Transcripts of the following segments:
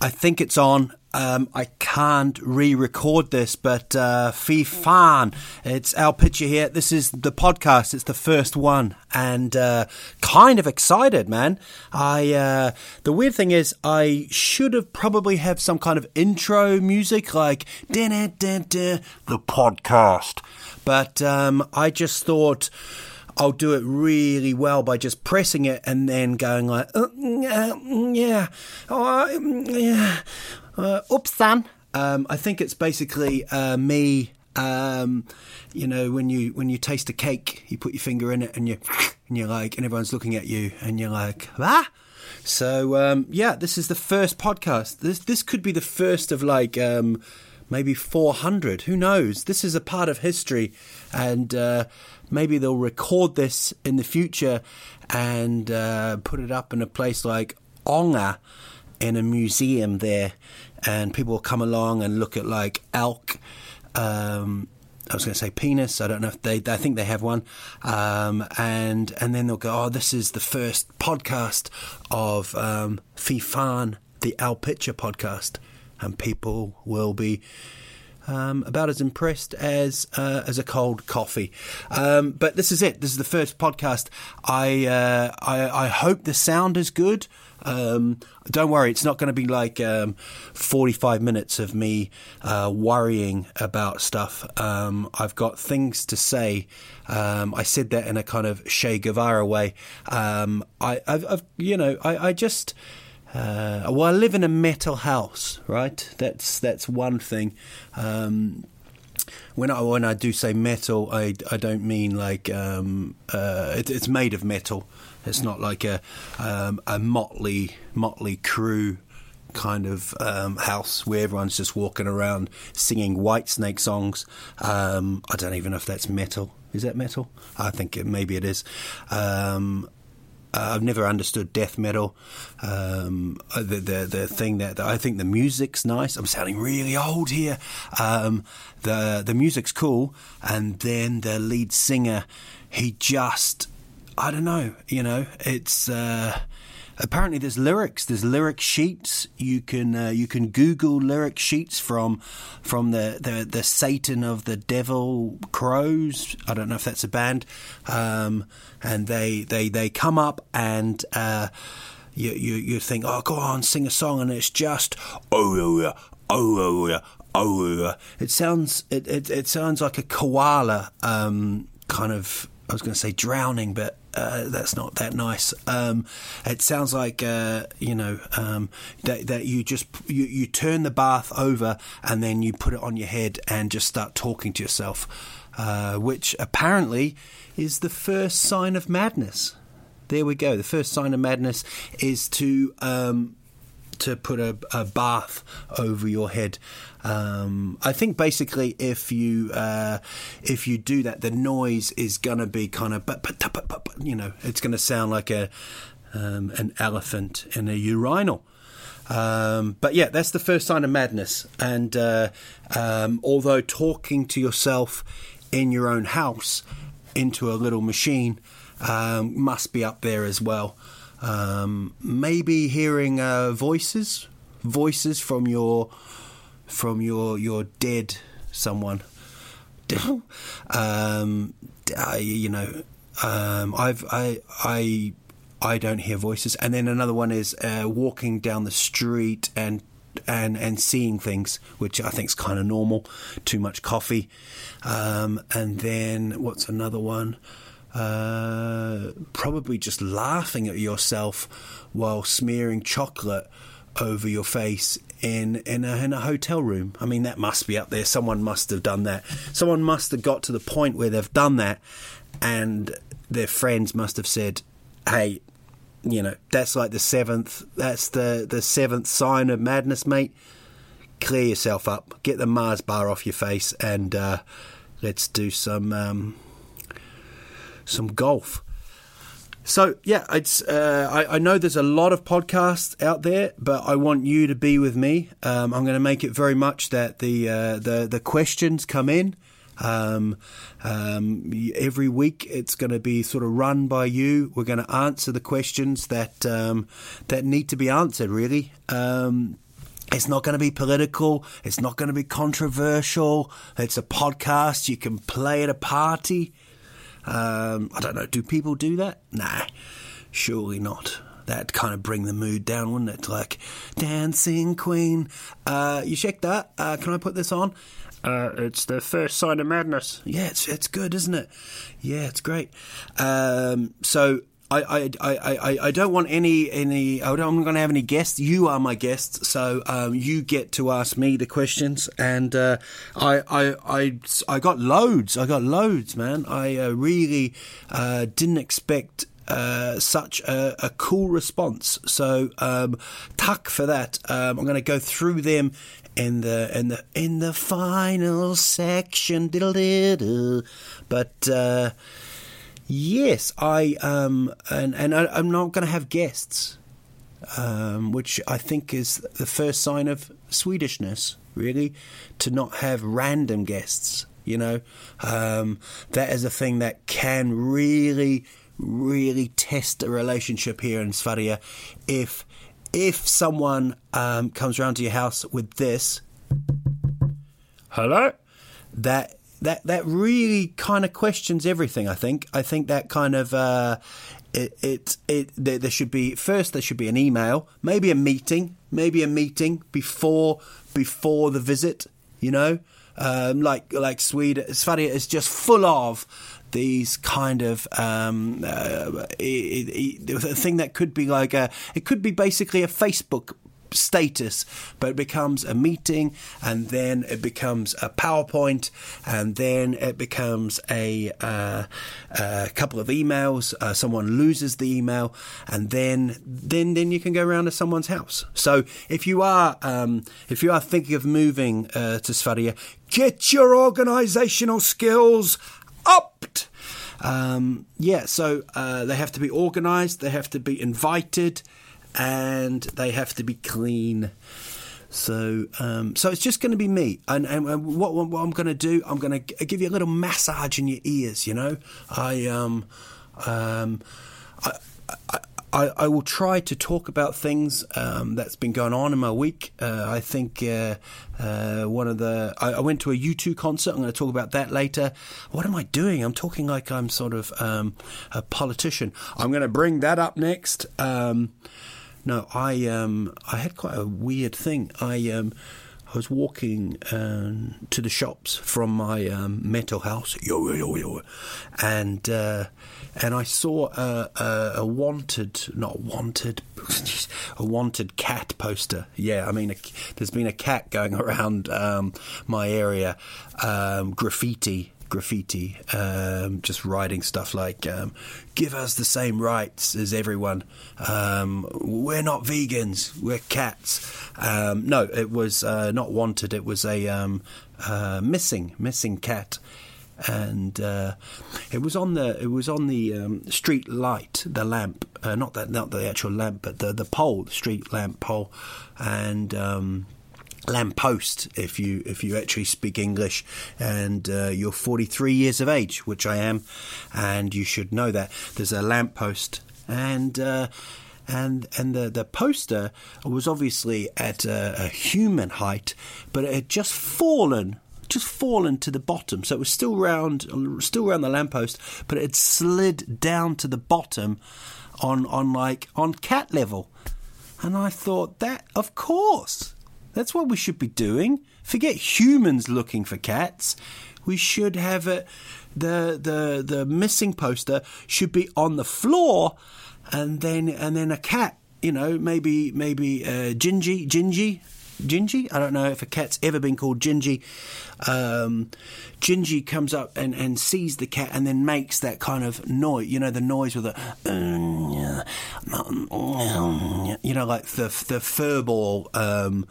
I think it's on. Um, I can't re-record this, but uh, fee fan. It's Al Pitcher here. This is the podcast. It's the first one, and uh, kind of excited, man. I uh, the weird thing is, I should have probably have some kind of intro music, like the podcast. But um, I just thought. I'll do it really well by just pressing it and then going like, uh, yeah, oh, yeah. Uh, oops, son. Um, I think it's basically uh, me. Um, you know, when you when you taste a cake, you put your finger in it and you and you're like, and everyone's looking at you, and you're like, ah. So um, yeah, this is the first podcast. This this could be the first of like um, maybe 400. Who knows? This is a part of history, and uh, maybe they'll record this in the future and uh, put it up in a place like Onga in a museum there, and people will come along and look at like elk. Um, I was going to say penis. I don't know if they. I think they have one, um, and and then they'll go. Oh, this is the first podcast of um, Fifan, the Al Pitcher podcast, and people will be um, about as impressed as uh, as a cold coffee. Um, but this is it. This is the first podcast. I uh, I, I hope the sound is good. Um, don't worry, it's not going to be like um, 45 minutes of me uh, worrying about stuff. Um, I've got things to say. Um, I said that in a kind of Che Guevara way. I, I've, I've, you know, I, I just. Uh, well, I live in a metal house, right? That's that's one thing. Um, when I when I do say metal, I, I don't mean like um, uh, it, it's made of metal. It's not like a um, a motley Mötley Crüe kind of um, house where everyone's just walking around singing Whitesnake songs. Um, I don't even know if that's metal. Is that metal? I think it, maybe it is. Um, I've never understood death metal. Um, the, the the thing that, I think the music's nice. I'm sounding really old here. Um, the the music's cool, and then the lead singer, he just I don't know. You know, it's. Uh, apparently there's lyrics there's lyric sheets. You can uh, you can google lyric sheets from from the, the the satan of the devil crows. I don't know if that's a band. Um, and they they they come up and uh, you, you you think oh go on sing a song and it's just oh yeah oh yeah oh yeah it sounds it, it, it sounds like a koala um, kind of I was going to say drowning, but uh, that's not that nice. Um, it sounds like uh, you know um, that, that you just you, you turn the bath over and then you put it on your head and just start talking to yourself, uh, which apparently is the first sign of madness. There we go. The first sign of madness is to um, to put a, a, bath over your head. Um, I think basically if you uh, if you do that, the noise is gonna be kind of you know it's gonna sound like a um, an elephant in a urinal. Um, but yeah, that's the first sign of madness. And uh, um, although talking to yourself in your own house into a little machine um, must be up there as well. Um, maybe hearing uh, voices, voices from your from your your dead someone. um, uh, you know, um, I've I I I don't hear voices, and then another one is uh, walking down the street and and and seeing things, which I think is kind of normal. Too much coffee, um, and then what's another one? Uh, probably just laughing at yourself while smearing chocolate over your face in in a, in a hotel room. I mean, that must be up there. Someone must have done that. Someone must have got to the point where they've done that, and their friends must have said, "Hey, you know, that's like the seventh. That's the the seventh sign of madness, mate. Clear yourself up. Get the Mars bar off your face, and uh, let's do some um, some golf." So yeah, it's uh, I, I, know there's a lot of podcasts out there, but I want you to be with me. Um, I'm going to make it very much that the uh, the the questions come in. Um, um, every week, it's going to be sort of run by you. We're going to answer the questions that um, that need to be answered. Really, um, it's not going to be political. It's not going to be controversial. It's a podcast. You can play at a party. Um, I don't know. Do people do that? Nah, surely not. That'd kind of bring the mood down, wouldn't it? Like, Dancing Queen. Uh, you check that? Uh, can I put this on? Uh, it's the first sign of madness. Yeah, it's it's good, isn't it? Yeah, it's great. Um, so I, I, I, I don't want any any. I don't, I'm going to have any guests. You are my guests, so um, you get to ask me the questions. And uh, I, I I I got loads. I got loads, man. I uh, really uh, didn't expect. Uh, such a, a, cool response. So, um, tuck for that. Um, I'm going to go through them in the in the in the final section. But uh, Yes, I um and and I, am not going to have guests, um, which I think is the first sign of Swedishness. Really, to not have random guests. You know, um, that is a thing that can really, really test a relationship here in Sverige. If if someone um, comes around to your house with this, hello, that that that really kind of questions everything. I think. I think that kind of uh, it, it it there, there should be first there should be an email, maybe a meeting, maybe a meeting before before the visit. You know, um, like like Sweden, Sverige is just full of these kind of um, uh, it, it, a thing that could be like a it could be basically a Facebook status, but it becomes a meeting and then it becomes a PowerPoint and then it becomes a, uh, a couple of emails. Uh, someone loses the email and then then then you can go around to someone's house. So if you are um, if you are thinking of moving uh, to Sverige, get your organisational skills upped. Um, yeah, so uh, they have to be organised, they have to be invited, and they have to be clean. So, um, so it's just going to be me, and, and, and what, what, I'm going to do, I'm going to give you a little massage in your ears. You know, I um, um, I, I, I, will try to talk about things um, that's been going on in my week. Uh, I think uh, uh, one of the I, I, went to a U2 concert. I'm going to talk about that later. What am I doing? I'm talking like I'm sort of um, a politician. I'm going to bring that up next. Um, no, I um, I had quite a weird thing. I um, I was walking um, to the shops from my um, metal house, yo, yo, yo, and uh, and I saw a, a, a, wanted, not wanted, a wanted cat poster. Yeah, I mean, a, there's been a cat going around um, my area, um, graffiti graffiti, um, just writing stuff like um, "Give us the same rights as everyone." Um, we're not vegans. We're cats. Um, no, it was uh, not wanted. It was a um, uh, missing missing cat. And uh, it was on the it was on the um, street light, the lamp, uh, not that not the actual lamp, but the the pole, street lamp pole, and lamppost if you if you actually speak English and uh, you're 43 years of age, which I am, and you should know that there's a lamppost and. Uh, and and the, the poster was obviously at a, a human height, but it had just fallen just fallen to the bottom. So it was still round, still around the lamppost, but it had slid down to the bottom on on like on cat level. And I thought that, of course, that's what we should be doing. Forget humans looking for cats. We should have it. The the the missing poster should be on the floor, and then and then a cat. You know, maybe maybe uh, Gingy Gingy Gingy. I don't know if a cat's ever been called Gingy. Um, Gingy comes up and, and sees the cat and then makes that kind of noise. You know, the noise with the, you know, like the the furball, um,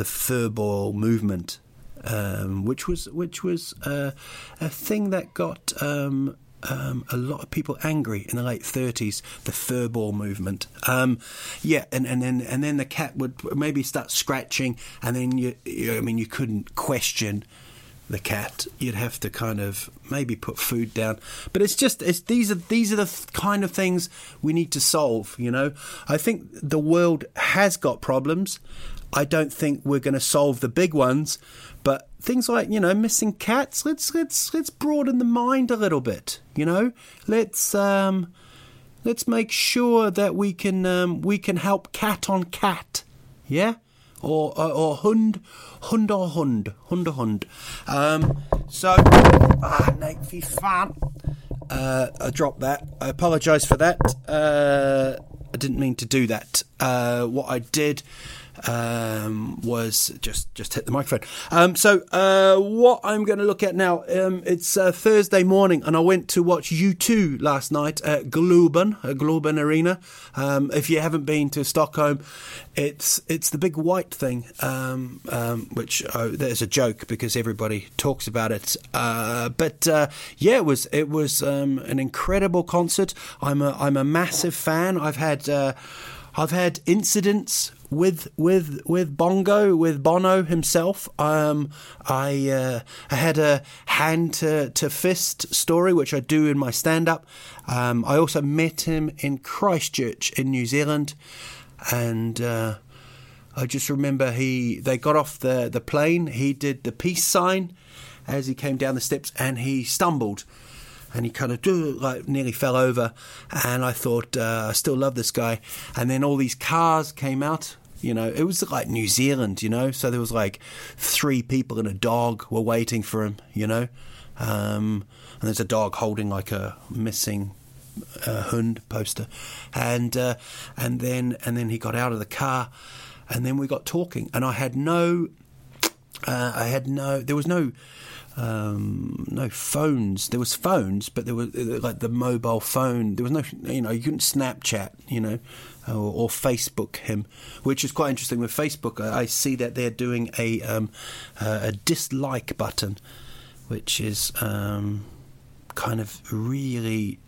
the furball movement, um, which was which was uh, a thing that got. Um, um, a lot of people angry in the late 30s, the furball movement. Um, yeah, and, and then and then the cat would maybe start scratching, and then you, you, I mean, you couldn't question the cat. You'd have to kind of maybe put food down. But it's just it's these are these are the th- kind of things we need to solve. You know, I think the world has got problems. I don't think we're going to solve the big ones, but things like you know missing cats. Let's let's let's broaden the mind a little bit. You know, let's um, let's make sure that we can um, we can help cat on cat. Yeah, or or, or hund hund or hund hund or hund. Um, so ah, Nate, fy fan. Uh, I dropped that. I apologise for that. Uh, I didn't mean to do that. Uh, what I did um, was just just hit the microphone. Um, so uh, what I'm going to look at now, um, it's uh, Thursday morning, and I went to watch U2 last night at Globen, uh, Globen Arena. Um, if you haven't been to Stockholm, it's it's the big white thing, um, um, which oh, there's a joke because everybody talks about it. Uh, but uh, yeah, it was it was an incredible concert. I'm a I'm a massive fan. I've had uh, I've had incidents with with with Bongo, with Bono himself. Um, I uh, I had a hand to, to fist story, which I do in my stand up. Um, I also met him in Christchurch in New Zealand, and uh, I just remember he they got off the the plane. He did the peace sign as he came down the steps, and he stumbled and he kind of like nearly fell over. And I thought, uh, I still love this guy. And then all these cars came out. You know, it was like New Zealand. You know, so there was like three people and a dog were waiting for him. You know, um, and there's a dog holding like a missing uh, Hund poster, and uh, and then and then he got out of the car, and then we got talking, and I had no, uh, I had no, there was no um, no phones. There was phones, but there was like the mobile phone. There was no, you know, you couldn't Snapchat, you know, or, Facebook him, which is quite interesting. With Facebook, I, I see that they're doing a um, uh, a dislike button, which is um, kind of really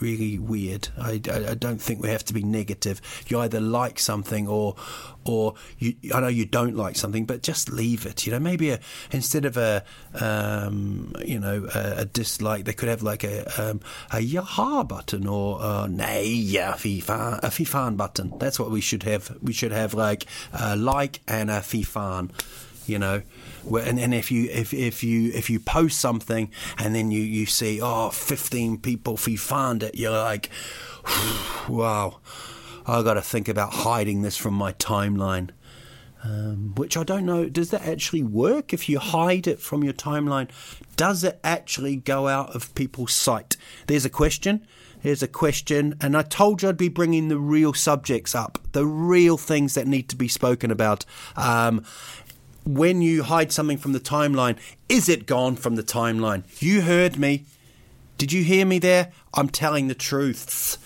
really weird. I, I, I, don't think we have to be negative. You either like something or or you, I know you don't like something, but just leave it. You know, maybe a, instead of a um, you know a, a, dislike, they could have like a um, a yaha button or uh, nay yeah fifan a fifan button. That's what we should have. We should have like a like and a fifan. You know and, and if you if, if you if you post something and then you, you see oh 15 people found it you're like wow I got to think about hiding this from my timeline. Um, which I don't know does that actually work if you hide it from your timeline? Does it actually go out of people's sight? There's a question Here's a question, and I told you I'd be bringing the real subjects up, the real things that need to be spoken about. Um, when you hide something from the timeline, is it gone from the timeline? You heard me. Did you hear me there? I'm telling the truths.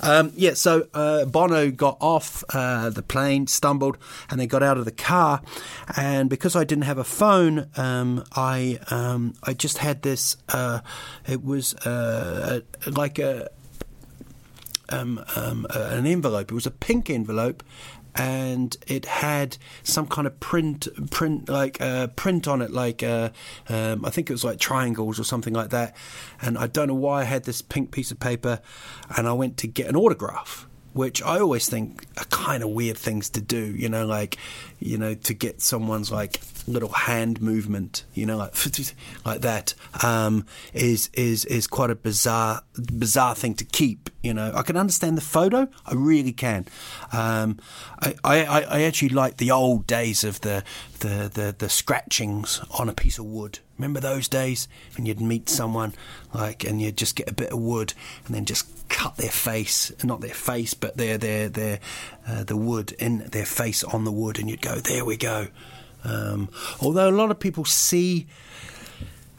Um, yeah, so uh, Bono got off uh, the plane, stumbled, and they got out of the car. And because I didn't have a phone, um, I um, I just had this. Uh, it was uh, like a. Um, um, an envelope. It was a pink envelope, and it had some kind of print, print like uh, print on it, like uh, um, I think it was like triangles or something like that. And I don't know why I had this pink piece of paper, and I went to get an autograph which I always think are kind of weird things to do, you know, like, you know, to get someone's like little hand movement, you know, like like that, um, is is is quite a bizarre bizarre thing to keep. You know, I can understand the photo, I really can. Um, I, I I actually like the old days of the the, the, the scratchings on a piece of wood. Remember those days when you'd meet someone like and you'd just get a bit of wood and then just cut their face, not their face, but their their their uh, the wood in their face on the wood, and you'd go, there we go. Um, although a lot of people see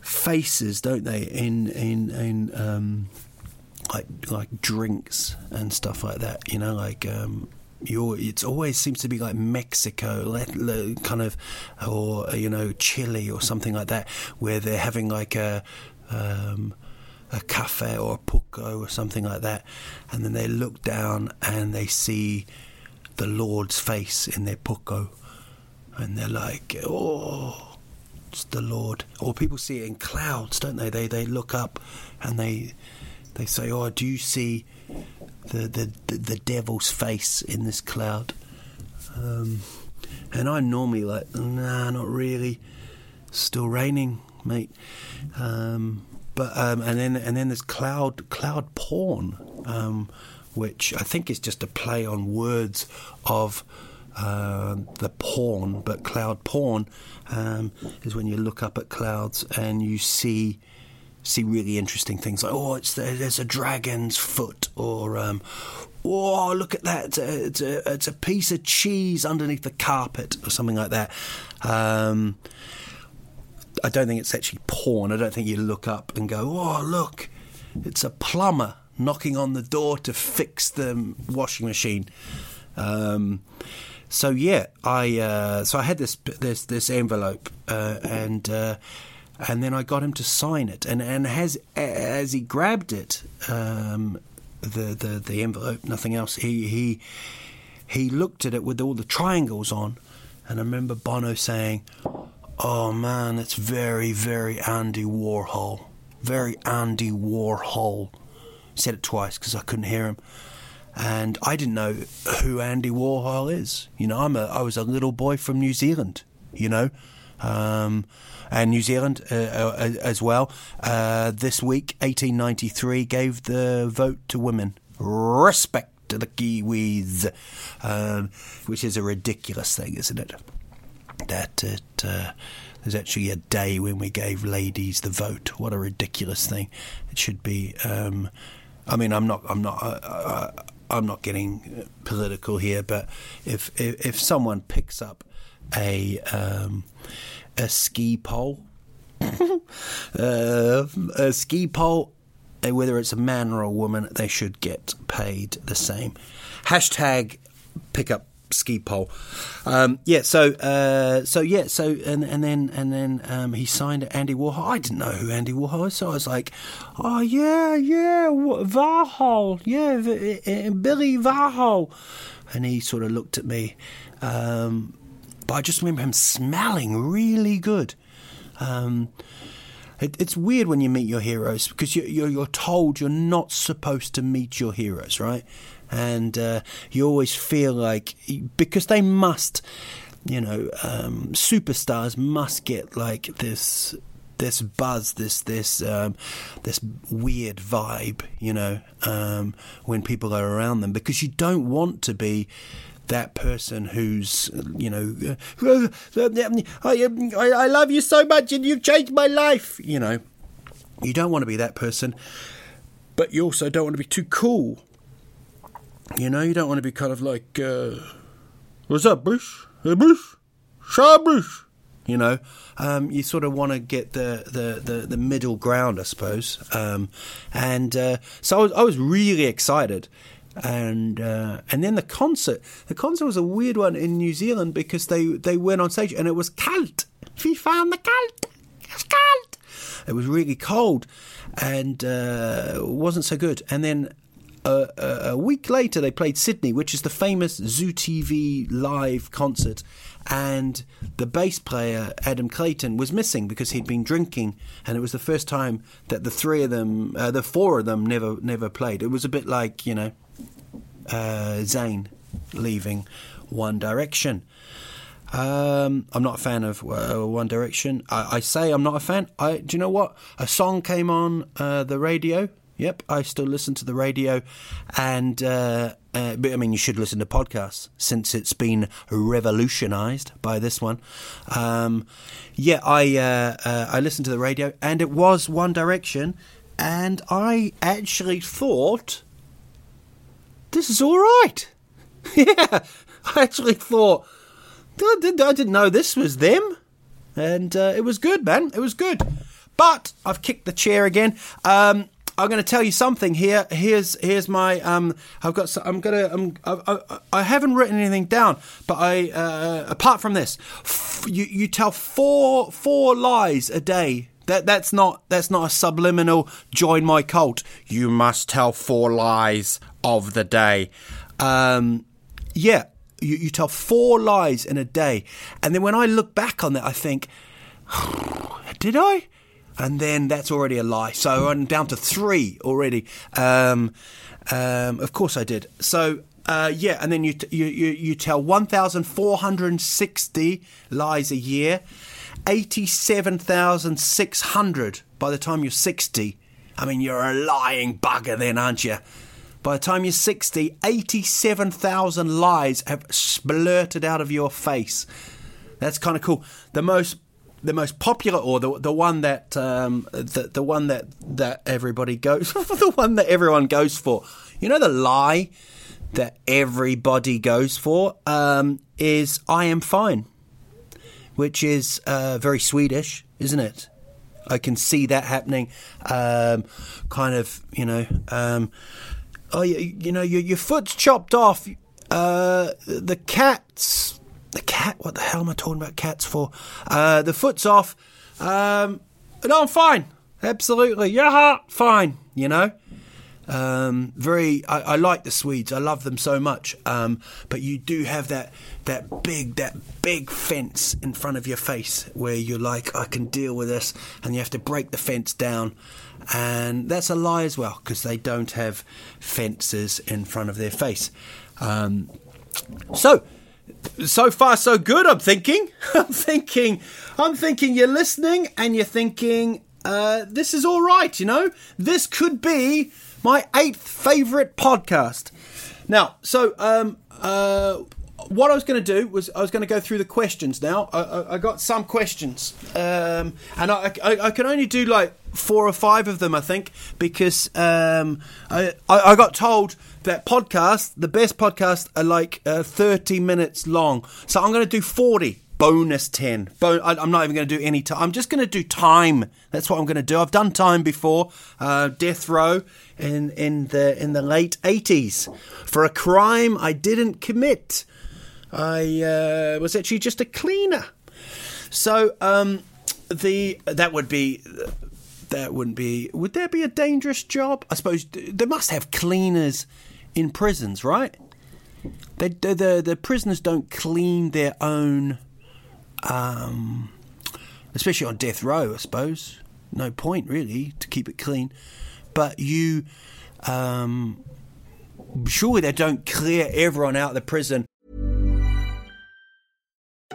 faces, don't they, in in in um, like like drinks and stuff like that. You know, like um, you it's always seems to be like Mexico, kind of, or you know, Chile or something like that, where they're having like a. Um, a cafe or a pucko or something like that, and then they look down and they see the Lord's face in their pucko, and they're like, "Oh, it's the Lord." Or people see it in clouds, don't they? They they look up and they they say, "Oh, do you see the the the, devil's face in this cloud?" Um, and I'm normally like, "Nah, not really. Still raining, mate." Um, but um, and then and then there's cloud cloud porn, um, which I think is just a play on words of uh, the porn, but cloud porn um, is when you look up at clouds and you see see really interesting things like oh it's there's a dragon's foot or um, oh look at that it's a, it's a, it's a piece of cheese underneath the carpet or something like that. Um, I don't think it's actually porn. I don't think you look up and go, oh, look, it's a plumber knocking on the door to fix the washing machine. Um, so yeah, I uh, so I had this this this envelope uh, and uh, and then I got him to sign it and and as as he grabbed it um, the, the the envelope nothing else he he he looked at it with all the triangles on and I remember Bono saying Oh man, it's very, very Andy Warhol. Very Andy Warhol. Said it twice because I couldn't hear him. And I didn't know who Andy Warhol is. You know, I'm a, I was a little boy from New Zealand, you know. Um, and New Zealand uh, uh, as well. Uh, this week, 1893, gave the vote to women. Respect to the Kiwis, um, which is a ridiculous thing, isn't it? that it, uh, there's actually a day when we gave ladies the vote. What a ridiculous thing! It should be. Um, I mean, I'm not. I'm not. Uh, uh, I'm not getting political here, but if if, if someone picks up a um, a ski pole, uh, a ski pole, uh, whether it's a man or a woman, they should get paid the same. Hashtag pick up ski pole. Um, yeah, so uh, so yeah, so and and then and then um, he signed Andy Warhol. I didn't know who Andy Warhol is, so I was like, oh yeah, yeah, Warhol, yeah, Billy Warhol, and he sort of looked at me, um, but I just remember him smelling really good. Um, it, it's weird when you meet your heroes because you're, you're, you're told you're not supposed to meet your heroes, right? and uh, you always feel like because they must, you know, um, superstars must get like this this buzz, this this um, this weird vibe, you know, um, when people are around them, because you don't want to be that person who's, you know, I, I love you so much and you've changed my life, you know. You don't want to be that person, but you also don't want to be too cool you know, you don't want to be kind of like, uh, what's up, Bruce? Hey, Bruce? Bruce? You know, um, you sort of want to get the, the, the, the, middle ground, I suppose. Um, and uh, so I was, I was, really excited. And uh, and then the concert, the concert was a weird one in New Zealand because they, they went on stage and it was cult. We found the cult. It was. It was really cold and uh, wasn't so good. And then a, a, week later, they played Sydney, which is the famous Zoo TV live concert, and the bass player Adam Clayton was missing because he'd been drinking, and it was the first time that the three of them, uh, the four of them, never never played. It was a bit like you know, uh, Zayn leaving One Direction. Um, I'm not a fan of uh, One Direction. I, I, say I'm not a fan. I, do you know what? A song came on uh, the radio Yep, I still listen to the radio, and uh, uh, but, I mean, you should listen to podcasts since it's been revolutionised by this one. Um, yeah, I uh, uh, I listened to the radio, and it was One Direction, and I actually thought this is all right. yeah, I actually thought I didn't, I didn't know this was them, and uh, it was good, man. It was good. But I've kicked the chair again. Um, I'm going to tell you something here. Here's here's my um. I've got. I'm gonna. I'm. I, I, I haven't written anything down, but I. Uh, apart from this, f- you you tell four four lies a day. That that's not that's not a subliminal. Join my cult. You must tell four lies of the day. Um, yeah, you, you tell four lies in a day, and then when I look back on that, I think, did I? And then that's already a lie. So I'm down to three already. Um, um, of course I did. So uh, yeah, and then you, t- you you you tell 1,460 lies a year, 87,600 by the time you're 60. I mean, you're a lying bugger then, aren't you? By the time you're 60, 87,000 lies have splurted out of your face. That's kind of cool. The most the most popular or the the one that um, the the one that that everybody goes for the one that everyone goes for. You know the lie that everybody goes for um, is I am fine, which is uh, very Swedish, isn't it? I can see that happening. Um, kind of, you know. Um, oh, you, you know, your your foot's chopped off. Uh, the cat's the cat. What the hell am I talking about cats for? Uh, the foot's off. Um, no, I'm fine. Absolutely, yeah, fine. You know. Um, very, I, I like the Swedes. I love them so much. Um, but you do have that that big that big fence in front of your face where you're like, I can deal with this, and you have to break the fence down. And that's a lie as well because they don't have fences in front of their face. Um, so, so far so good. I'm thinking. I'm thinking. I'm thinking. You're listening, and you're thinking. Uh, this is all right. You know, this could be my eighth favorite podcast. Now, so um, uh, what I was going to do was I was going to go through the questions. Now, I, I, I got some questions, um, and I, I, can only do like four or five of them, I think, because um, I, I got told that podcasts, the best podcasts, are like uh, thirty minutes long. So I'm going to do forty. Bonus ten. Bon- I, I'm not even going to do any time. I'm just going to do time. That's what I'm going to do. I've done time before. Uh, death row in in the in the late eighties for a crime I didn't commit. I uh, was actually just a cleaner. So um, the that would be that wouldn't be. Would there be a dangerous job? I suppose they must have cleaners in prisons, right? They, the, the prisoners don't clean their own, um, especially on death row. I suppose no point really to keep it clean, but you, um, surely they don't clear everyone out of the prison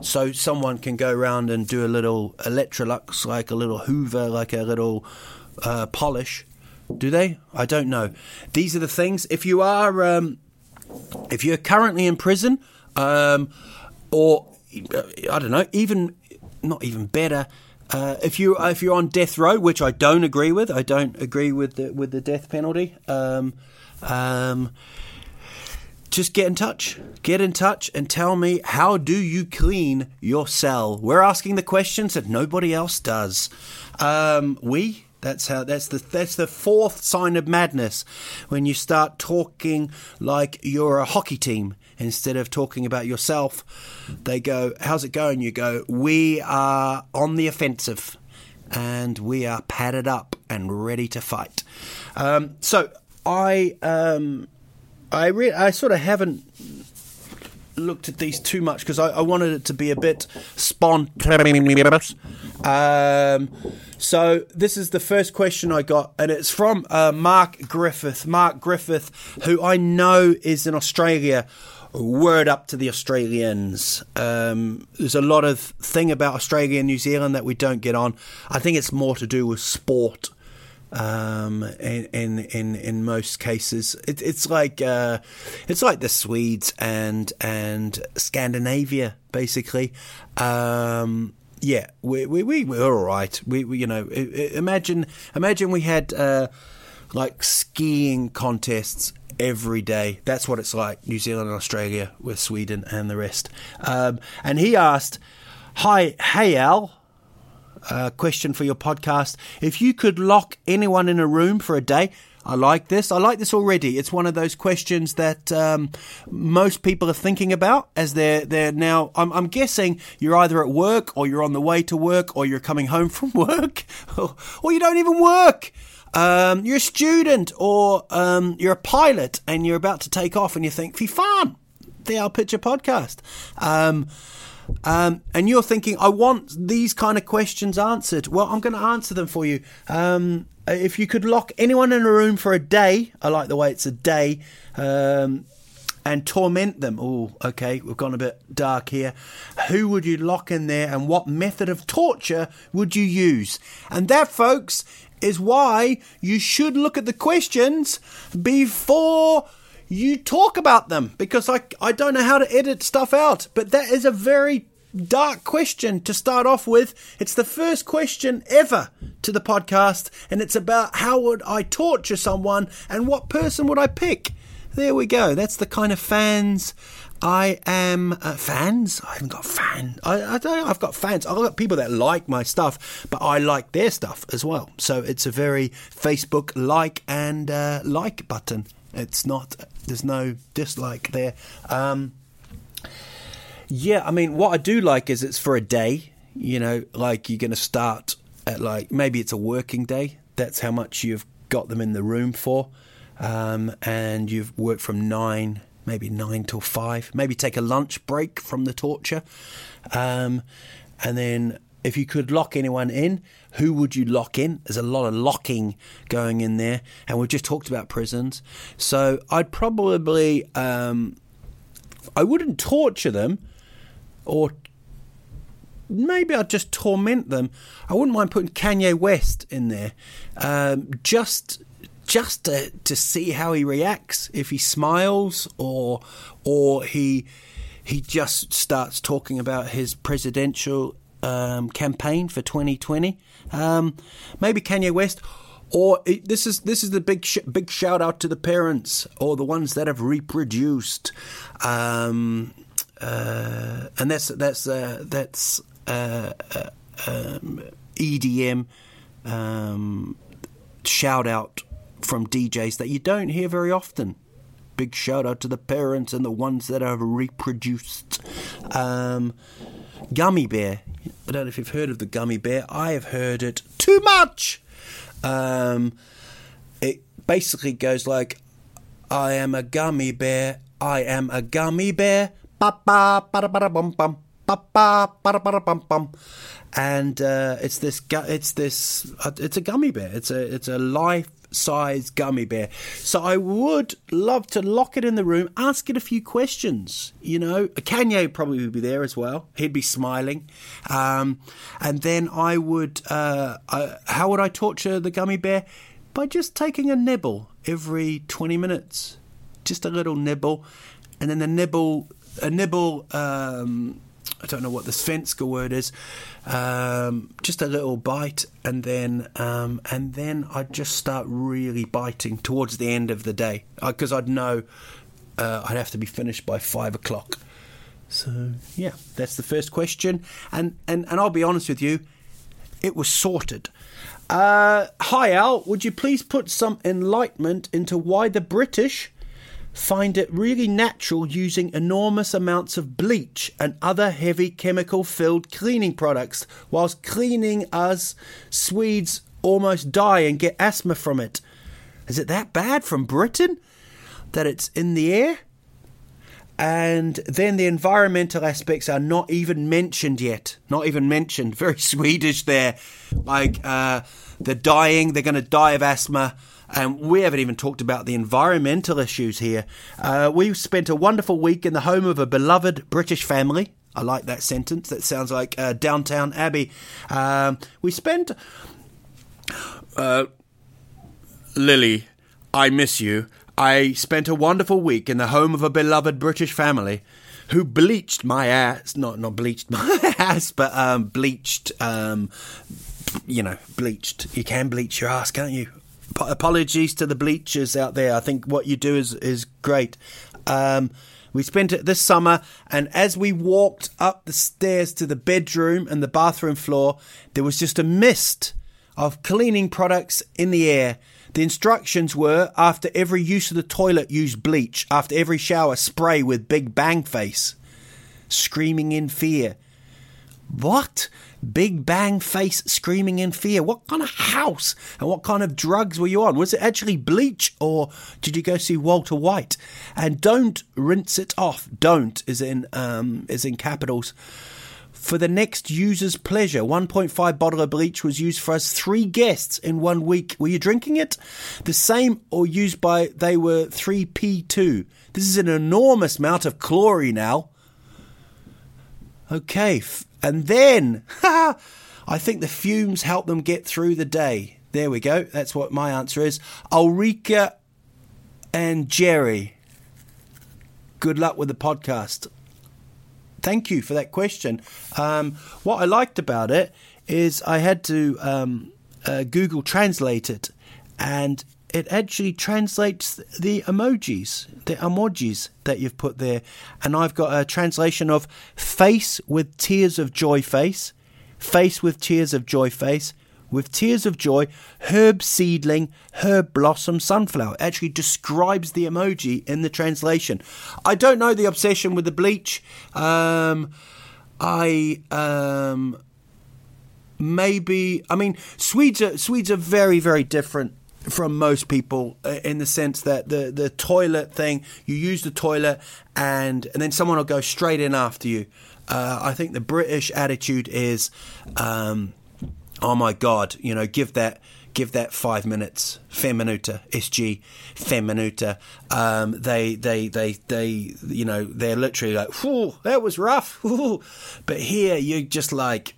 So someone can go around and do a little Electrolux, like a little Hoover, like a little uh, polish. Do they? I don't know. These are the things. If you are, um, if you're currently in prison, um, or uh, I don't know, even not even better. Uh, if you if you're on death row, which I don't agree with, I don't agree with the, with the death penalty. Um, um, just get in touch. Get in touch and tell me how do you clean your cell. We're asking the questions that nobody else does. Um, we that's how that's the that's the fourth sign of madness when you start talking like you're a hockey team instead of talking about yourself. They go, "How's it going?" You go, "We are on the offensive." And we are padded up and ready to fight. Um, so I um, I re- I sort of haven't looked at these too much because I, I, wanted it to be a bit spontaneous. Um, so this is the first question I got, and it's from uh, Mark Griffith. Mark Griffith, who I know is in Australia. Word up to the Australians. Um, there's a lot of thing about Australia and New Zealand that we don't get on. I think it's more to do with sport um, in, in in in most cases. It, it's like uh, it's like the Swedes and and Scandinavia basically. Um, yeah, we we we we're all right. We, we you know imagine imagine we had uh, like skiing contests every day. That's what it's like. New Zealand and Australia with Sweden and the rest. Um, and he asked, "Hi, hey Al." Uh, question for your podcast. If you could lock anyone in a room for a day, I like this. I like this already. It's one of those questions that um, most people are thinking about as they're they're now. I'm, I'm, guessing you're either at work or you're on the way to work or you're coming home from work or, you don't even work. Um, you're a student or um, you're a pilot and you're about to take off and you think, "Fee fun, the Al Pitcher podcast." Um, and you're thinking, I want these kind of questions answered. Well, I'm going to answer them for you. Um, if you could lock anyone in a room for a day, I like the way it's a day, um, and torment them. Oh, okay, we've gone a bit dark here. Who would you lock in there, and what method of torture would you use? And that, folks, is why you should look at the questions before you talk about them because I, I don't know how to edit stuff out. But that is a very dark question to start off with. It's the first question ever to the podcast, and it's about how would I torture someone and what person would I pick. There we go. That's the kind of fans I am. Uh, fans? I haven't got fans. I, I don't. I've got fans. I've got people that like my stuff, but I like their stuff as well. So it's a very Facebook like and uh, like button. It's not there's no dislike there. Um, yeah, I mean, what I do like is it's for a day. You know, like you're going to start at like maybe it's a working day. That's how much you've got them in the room for, um, and you've worked from nine, maybe nine till five. Maybe take a lunch break from the torture, um, and then if you could lock anyone in, who would you lock in? There's a lot of locking going in there, and we've just talked about prisons. So I'd probably, um, I wouldn't torture them, or maybe I'd just torment them. I wouldn't mind putting Kanye West in there, um, just just to, to see how he reacts. If he smiles or or he he just starts talking about his presidential um, campaign for 2020. Um, maybe Kanye West, or this is this is the big sh- big shout out to the parents or the ones that have reproduced, um, uh, and that's that's uh, that's uh, uh um, EDM um, shout out from DJs that you don't hear very often. Big shout out to the parents and the ones that have reproduced. Um, Gummy Bear. I don't know if you've heard of the Gummy Bear. I have heard it too much. Um, it basically goes like, I am a gummy bear. I am a gummy bear. Ba ba ba ba bum bum. Ba ba ba bum bum. And uh, it's this. It's this. Uh, it's a gummy bear. It's a. It's a life size gummy bear. So I would love to lock it in the room, ask it a few questions. You know, Kanye probably would be there as well. He'd be smiling. Um, and then I would, uh, uh, how would I torture the gummy bear? By just taking a nibble every 20 minutes. Just a little nibble. And then the nibble, a nibble, um, I don't know what the svenska word is. Um, just a little bite, and then um, and then I'd just start really biting towards the end of the day because I'd know uh, I'd have to be finished by five o'clock. So yeah, that's the first question, and and and I'll be honest with you, it was sorted. Uh, hi Al, would you please put some enlightenment into why the British find it really natural using enormous amounts of bleach and other heavy chemical filled cleaning products, whilst cleaning us Swedes almost die and get asthma from it? Is it that bad from Britain that it's in the air? And then the environmental aspects are not even mentioned yet. Not even mentioned. Very Swedish there. Like, uh, they're dying, they're going to die of asthma. And we haven't even talked about the environmental issues here. Uh, we spent a wonderful week in the home of a beloved British family. I like that sentence. That sounds like uh, Downton Abbey. Um, we spent. Uh, Lily, I miss you. I spent a wonderful week in the home of a beloved British family who bleached my ass. Not not bleached my ass, but um, bleached. Um, you know, bleached. You can bleach your ass, can't you? Apologies to the bleachers out there. I think what you do is is great. Um, we spent it this summer, and as we walked up the stairs to the bedroom and the bathroom floor, there was just a mist of cleaning products in the air. The instructions were after every use of the toilet, use bleach. After every shower, spray with Big Bang Face. Screaming in fear. What? Big Bang Face screaming in fear. What kind of house and what kind of drugs were you on? Was it actually bleach or did you go see Walter White? And don't rinse it off. Don't is in um, is in capitals. For the next user's pleasure, 1.5 bottle of bleach was used for us three guests in one week. Were you drinking it? The same or used by they were 3P2. This is an enormous amount of chlorine now. Okay, and then, I think the fumes help them get through the day. There we go. That's what my answer is. Ulrika and Jerry, good luck with the podcast. Thank you for that question. Um, what I liked about it is I had to um, uh, Google Translate it, and it actually translates the emojis, the emojis that you've put there. And I've got a translation of face with tears of joy face, face with tears of joy face, with tears of joy, herb seedling, herb blossom sunflower. It actually describes the emoji in the translation. I don't know the obsession with the bleach. Um, I um, maybe I mean Swedes are Swedes are very very different from most people uh, in the sense that the the toilet thing you use the toilet and and then someone will go straight in after you. Uh, I think the British attitude is, um, oh my god, you know, give that give that five minutes. Feminuta, SG, Feminuta. Um, they, they, they, they, you know, they're literally like, whew, that was rough. But here, you're just like,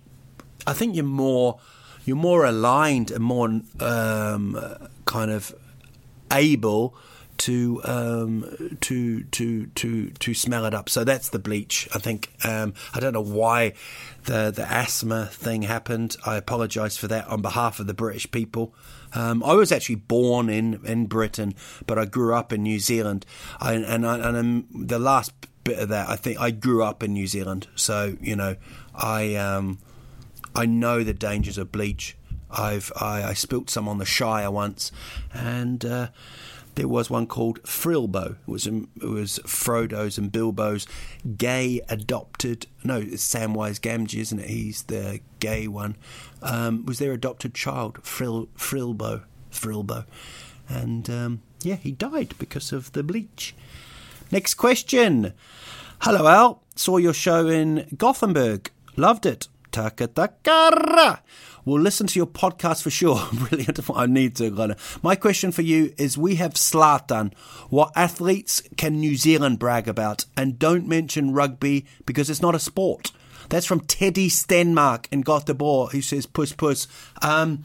I think you're more, you're more aligned and more um, kind of able to um, to to to to smell it up. So that's the bleach. I think um, I don't know why the the asthma thing happened. I apologise for that on behalf of the British people. Um, I was actually born in, in Britain, but I grew up in New Zealand. I, and I, and the last bit of that, I think I grew up in New Zealand, so you know I um, I know the dangers of bleach. I've I, I spilt some on the Shire once, and uh, there was one called Frilbo. It was it was Frodo's and Bilbo's gay adopted. No, it's Samwise Gamgee, isn't it? He's the gay one. Um, was their adopted child Fril Frilbo, Frilbo, and um, yeah, he died because of the bleach. Next question. Hello, Al. Saw your show in Gothenburg. Loved it. Taka takara. We'll listen to your podcast for sure. Brilliant. I need to. Of. My question for you is we have Zlatan. What athletes can New Zealand brag about? And don't mention rugby because it's not a sport. That's from Teddy Stenmark in Gothenburg, who says puss puss. Um,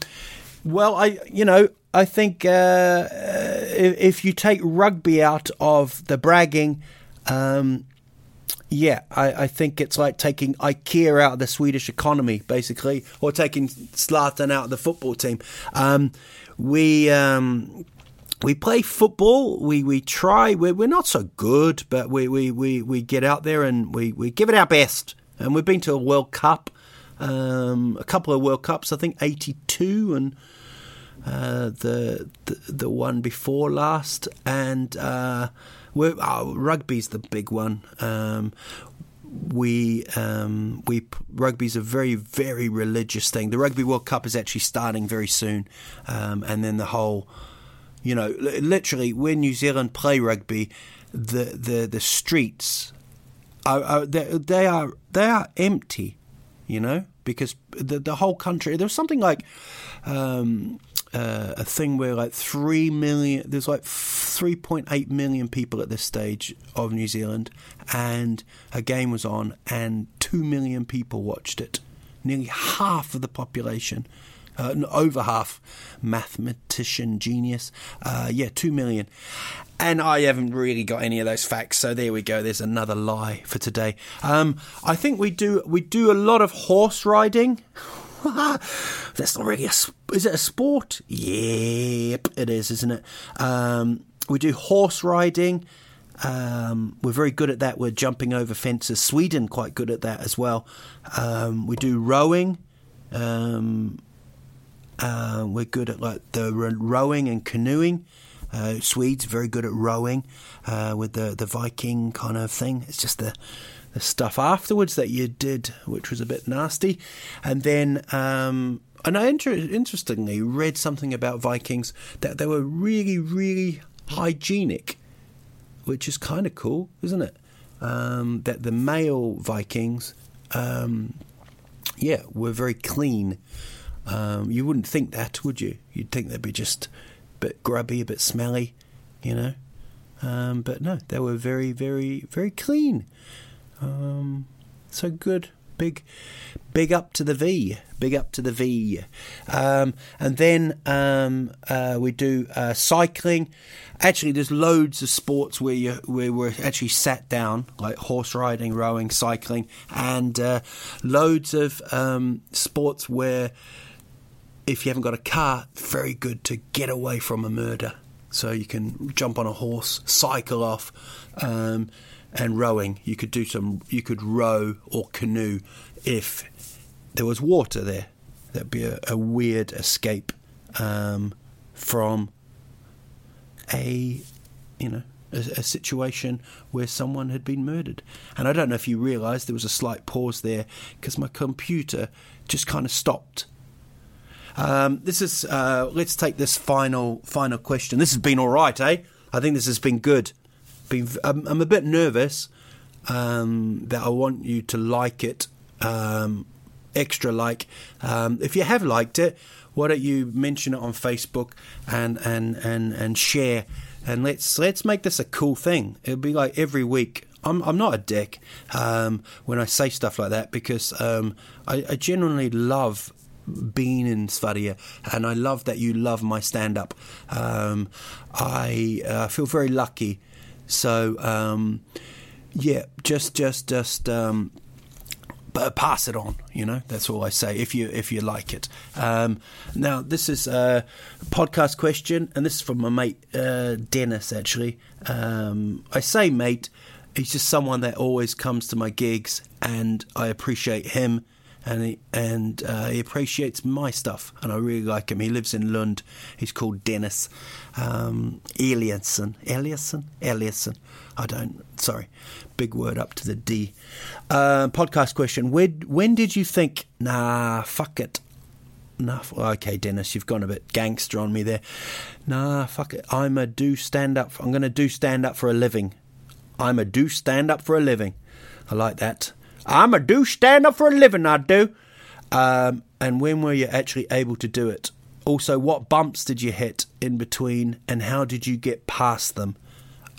well, I, you know, I think uh, if, if, you take rugby out of the bragging, um, Yeah, I, I think it's like taking IKEA out of the Swedish economy, basically, or taking Zlatan out of the football team. Um, we um, we play football. We we try. We're, we're not so good, but we, we, we, we get out there and we, we give it our best. And we've been to a World Cup, um, a couple of World Cups. I think eighty two and uh, the, the the one before last, and uh, we're, oh, rugby's the big one. Um, we um, we rugby's a very very religious thing. The Rugby World Cup is actually starting very soon, um, and then the whole, you know, literally when New Zealand play rugby, the the the streets are, are they, they are they are empty, you know, because the the whole country. There's something like. Um, uh, a thing where like three million, there's like 3.8 million people at this stage of New Zealand, and a game was on, and two million people watched it. Nearly half of the population, uh, over half, mathematician genius. Uh, yeah, two million. And I haven't really got any of those facts, so there we go. There's another lie for today. Um, I think we do we do a lot of horse riding. That's not really a. Is it a sport? Yep, it is, isn't it? Um, we do horse riding. Um, we're very good at that. We're jumping over fences. Sweden quite good at that as well. Um, we do rowing. Um, uh, we're good at like the rowing and canoeing. Uh, Swedes very good at rowing uh, with the the Viking kind of thing. It's just the the stuff afterwards that you did, which was a bit nasty. And then, um, and I inter- interestingly read something about Vikings that they were really, really hygienic, which is kind of cool, isn't it? Um, that the male Vikings, um, yeah, were very clean. Um, you wouldn't think that, would you? You'd think they'd be just a bit grubby, a bit smelly, you know. Um, but no, they were very, very, very clean. Um, so good. Big, big up to the V. Big up to the V. Um, and then um, uh, we do uh, cycling. Actually, there's loads of sports where you where we're actually sat down, like horse riding, rowing, cycling, and uh, loads of um, sports where if you haven't got a car, very good to get away from a murder. So you can jump on a horse, cycle off. Um, and rowing. You could do some. You could row or canoe if there was water there. That'd be a, a weird escape um, from a you know a, a, situation where someone had been murdered. And I don't know if you realised there was a slight pause there because my computer just kind of stopped. Um, this is. Uh, let's take this final final question. This has been all right, eh? I think this has been good been. I'm, I'm a bit nervous um, that I want you to like it, um, extra like. Um, if you have liked it, why don't you mention it on Facebook and and and and share and let's let's make this a cool thing. It'll be like every week. I'm I'm not a dick um, when I say stuff like that because um, I, I genuinely love being in Sverige, and I love that you love my stand up. Um, I uh, feel very lucky so um, yeah, just just just um, pass it on. You know, that's all I say. If you if you like it. Um, now this is a podcast question, and this is from my mate uh, Dennis. Actually, um, I say mate. He's just someone that always comes to my gigs, and I appreciate him and he, and uh, he appreciates my stuff, and I really like him. He lives in Lund. He's called Dennis um, Eliasson. Eliasson? Eliasson. I don't. Sorry, big word up to the D. Uh, podcast question: when, when did you think? Nah, fuck it. Nah, okay, Dennis, you've gone a bit gangster on me there. Nah, fuck it. I'm a do stand up. I'm going to do stand up for a living. I'm a do stand up for a living. I like that. I'm a do stand up for a living, I do. Um, and when were you actually able to do it? Also, what bumps did you hit in between, and how did you get past them?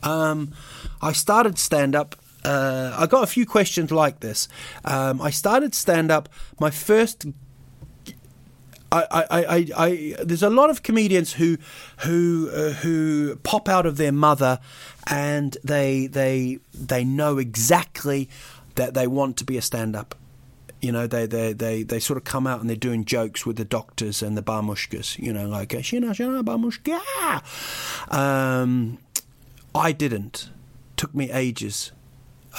Um, I started stand up. Uh, I got a few questions like this. Um, I started stand up. My first I, I, I, I, there's a lot of comedians who who uh, who pop out of their mother, and they they they know exactly that they want to be a stand-up. You know, they, they, they, they sort of come out and they're doing jokes with the doctors and the bamushkas. You know, like shina shina bamushka. Um, I didn't. Took me ages.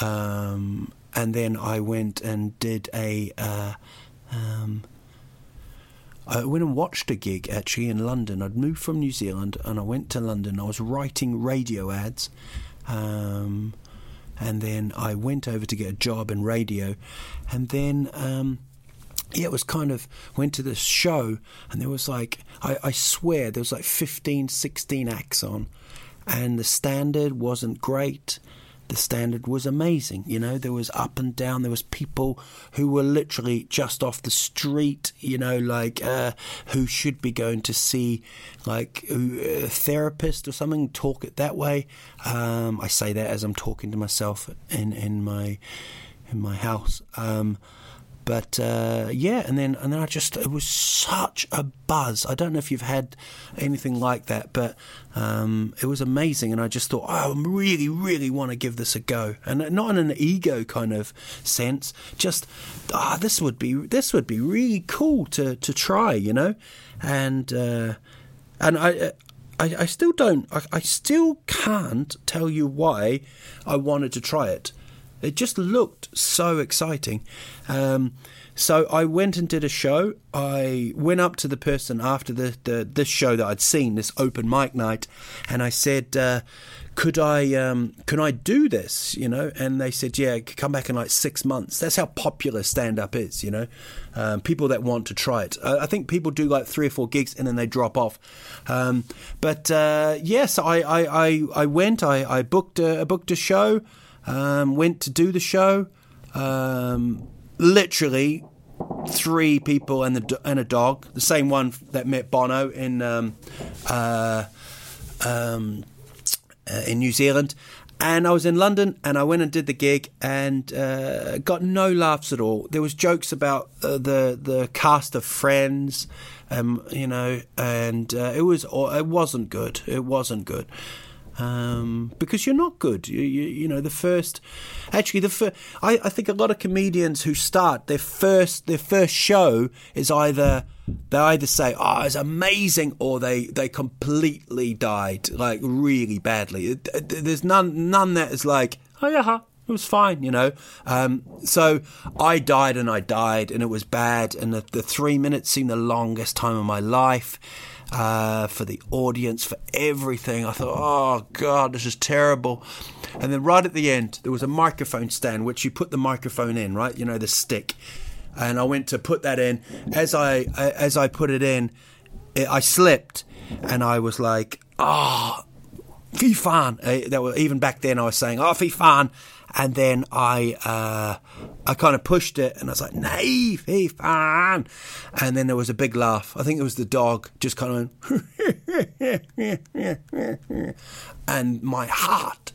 Um, and then I went and did a. Uh, um, I went and watched a gig actually in London. I'd moved from New Zealand and I went to London. I was writing radio ads. Um, and then I went over to get a job in radio. And then. Um, yeah, it was kind of went to this show, and there was like, I, I swear, there was like 15, 16 acts on, and the standard wasn't great the standard was amazing. You know, there was up and down. There was people who were literally just off the street. You know, like uh, who should be going to see like a therapist or something. Talk it that way. Um, I say that as I'm talking to myself in in my in my house. Um, but uh, yeah, and then and then I just it was such a buzz. I don't know if you've had anything like that, but um, it was amazing. And I just thought, oh, I really, really want to give this a go, and not in an ego kind of sense. Just ah, oh, this would be this would be really cool to to try, you know, and uh, and I. I, I still don't. I, I still can't tell you why I wanted to try it. It just looked so exciting. Um, so I went and did a show. I went up to the person after the, the this show that I'd seen, this open mic night, and I said, uh, "Could I um, can I do this?" You know, and they said, "Yeah, come back in like six months." That's how popular stand up is. You know, um, people that want to try it. I, I, think people do like three or four gigs and then they drop off. Um, but uh, yes, I, I, I, I went. I, I booked a, I booked a show. Um, went to do the show. Um, literally three people and the and a dog. The same one that met Bono in um, uh, um, uh, in New Zealand. And I was in London, and I went and did the gig, and uh, got no laughs at all. There was jokes about uh, the the cast of Friends, um, you know, and uh, it was it wasn't good. It wasn't good um, because you're not good. You, you, you, know, the first, actually, the first, I, I think a lot of comedians who start their first their first show is either they either say, "Oh, it's amazing," or they they completely died like really badly. There's none none that is like, "Oh yeah." It was fine, you know. Um, so I died and I died, and it was bad. And the, the three minutes seemed the longest time of my life uh, for the audience, for everything. I thought, oh God, this is terrible. And then right at the end, there was a microphone stand which you put the microphone in, right? You know, the stick. And I went to put that in. As I as I put it in, it, I slipped, and I was like, oh, fy fan. Uh, that was, even back then, I was saying, oh, fy fan and then I uh, I kind of pushed it, and I was like, "Nay, fan!" And then there was a big laugh. I think it was the dog just kind of went, and my heart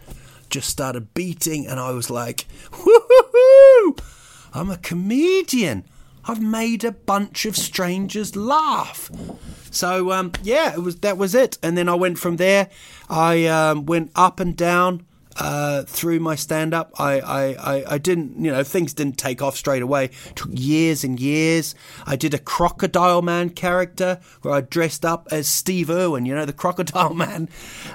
just started beating, and I was like, "Woohoo! I'm a comedian." I've made a bunch of strangers laugh. So um, yeah, it was that was it. And then I went from there. I um, went up and down uh, through my stand up. I, I, I, didn't, you know, things didn't take off straight away. It took years and years. I did a Crocodile Man character where I dressed up as Steve Irwin, you know, the Crocodile Man.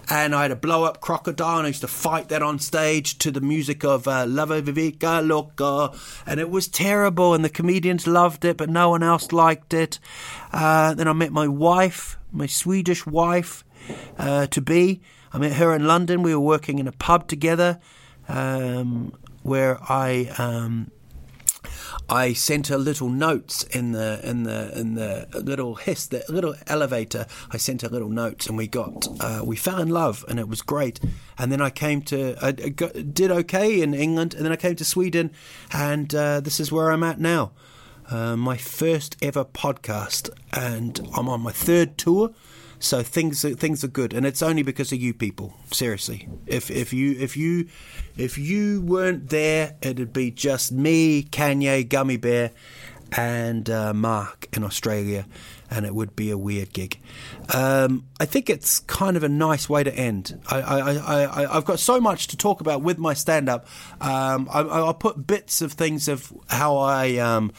And I had a blow up crocodile and I used to fight that on stage to the music of uh, Lava Vivica Loca. And it was terrible and the comedians loved it, but no one else liked it. Uh, then I met my wife, my Swedish wife uh, to be I met her in London. We were working in a pub together, um, where I um, I sent her little notes in the in the in the little hiss the little elevator. I sent her little notes, and we got uh, we fell in love, and it was great. And then I came to I got, did okay in England, and then I came to Sweden, and uh, this is where I'm at now. Uh, my first ever podcast, and I'm on my third tour. So things things are good, and it's only because of you people. Seriously, if if you if you if you weren't there, it'd be just me, Kanye, Gummy Bear, and uh, Mark in Australia, and it would be a weird gig. Um, I think it's kind of a nice way to end. I, I, I, have got so much to talk about with my stand up. Um, I, will put bits of things of how I. Um,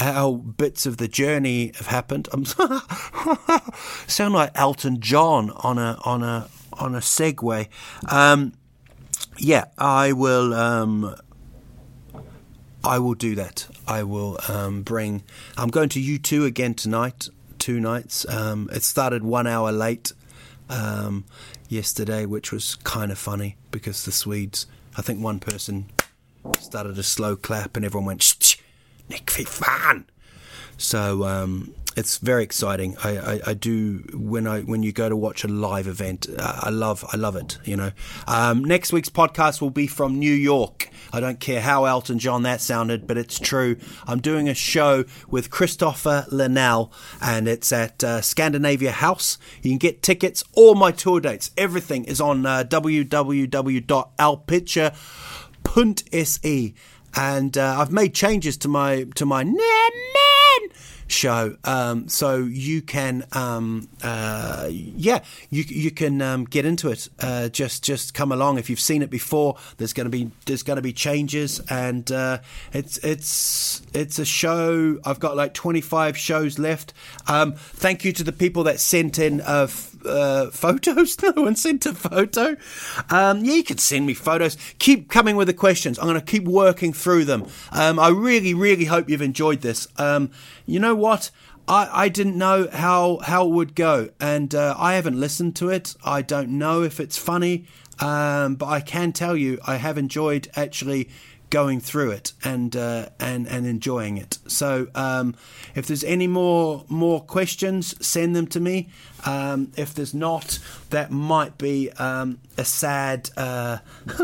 how bits of the journey have happened. I'm sound like Elton John on a on a on a Segway. Um, yeah, I will. Um, I will do that. I will um, bring. I'm going to U2 again tonight. Two nights. Um, it started one hour late um, yesterday, which was kind of funny because the Swedes. I think one person started a slow clap and everyone went, shh, shh, Nick fan. So um, it's very exciting. I, I, I, do when I when you go to watch a live event. I love I love it. You know. Um, next week's podcast will be from New York. I don't care how Elton John that sounded, but it's true. I'm doing a show with Christopher Linnell, and it's at uh, Scandinavia House. You can get tickets, all my tour dates, everything is on uh, www.alpitcher.se. And uh, I've made changes to my to my show. Um, so you can, um, uh, yeah, you you can um, get into it. Uh, just just come along. If you've seen it before, there's going to be there's going to be changes, and uh, it's it's it's a show. I've got like 25 shows left. Um, thank you to the people that sent in of uh, photos. No one sent a photo. Um, yeah, you can send me photos. Keep coming with the questions. I'm going to keep working through them. Um, I really, really hope you've enjoyed this. Um, you know what? I, I didn't know how, how it would go, and uh, I haven't listened to it. I don't know if it's funny, um, but I can tell you I have enjoyed actually going through it and uh, and and enjoying it. So um, if there's any more more questions, send them to me. Um, if there's not, that might be um, a sad uh,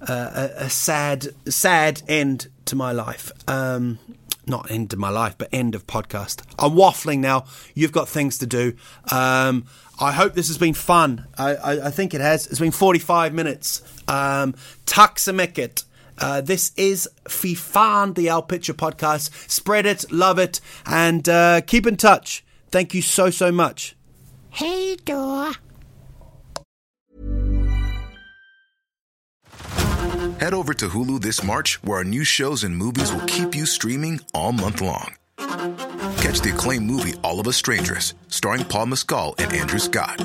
a, a, sad sad end to my life. Um, not end to my life, but end of podcast. I'm waffling now. You've got things to do. Um, I hope this has been fun. I, I, I, think it has. It's been 45 minutes. Um, uh, this is Fifan, the Al Pitcher podcast. Spread it, love it, and uh, keep in touch. Thank you so, so much. Hey, door. Head over to Hulu this March, where our new shows and movies will keep you streaming all month long. Catch the acclaimed movie All of Us Strangers, starring Paul Mescal and Andrew Scott.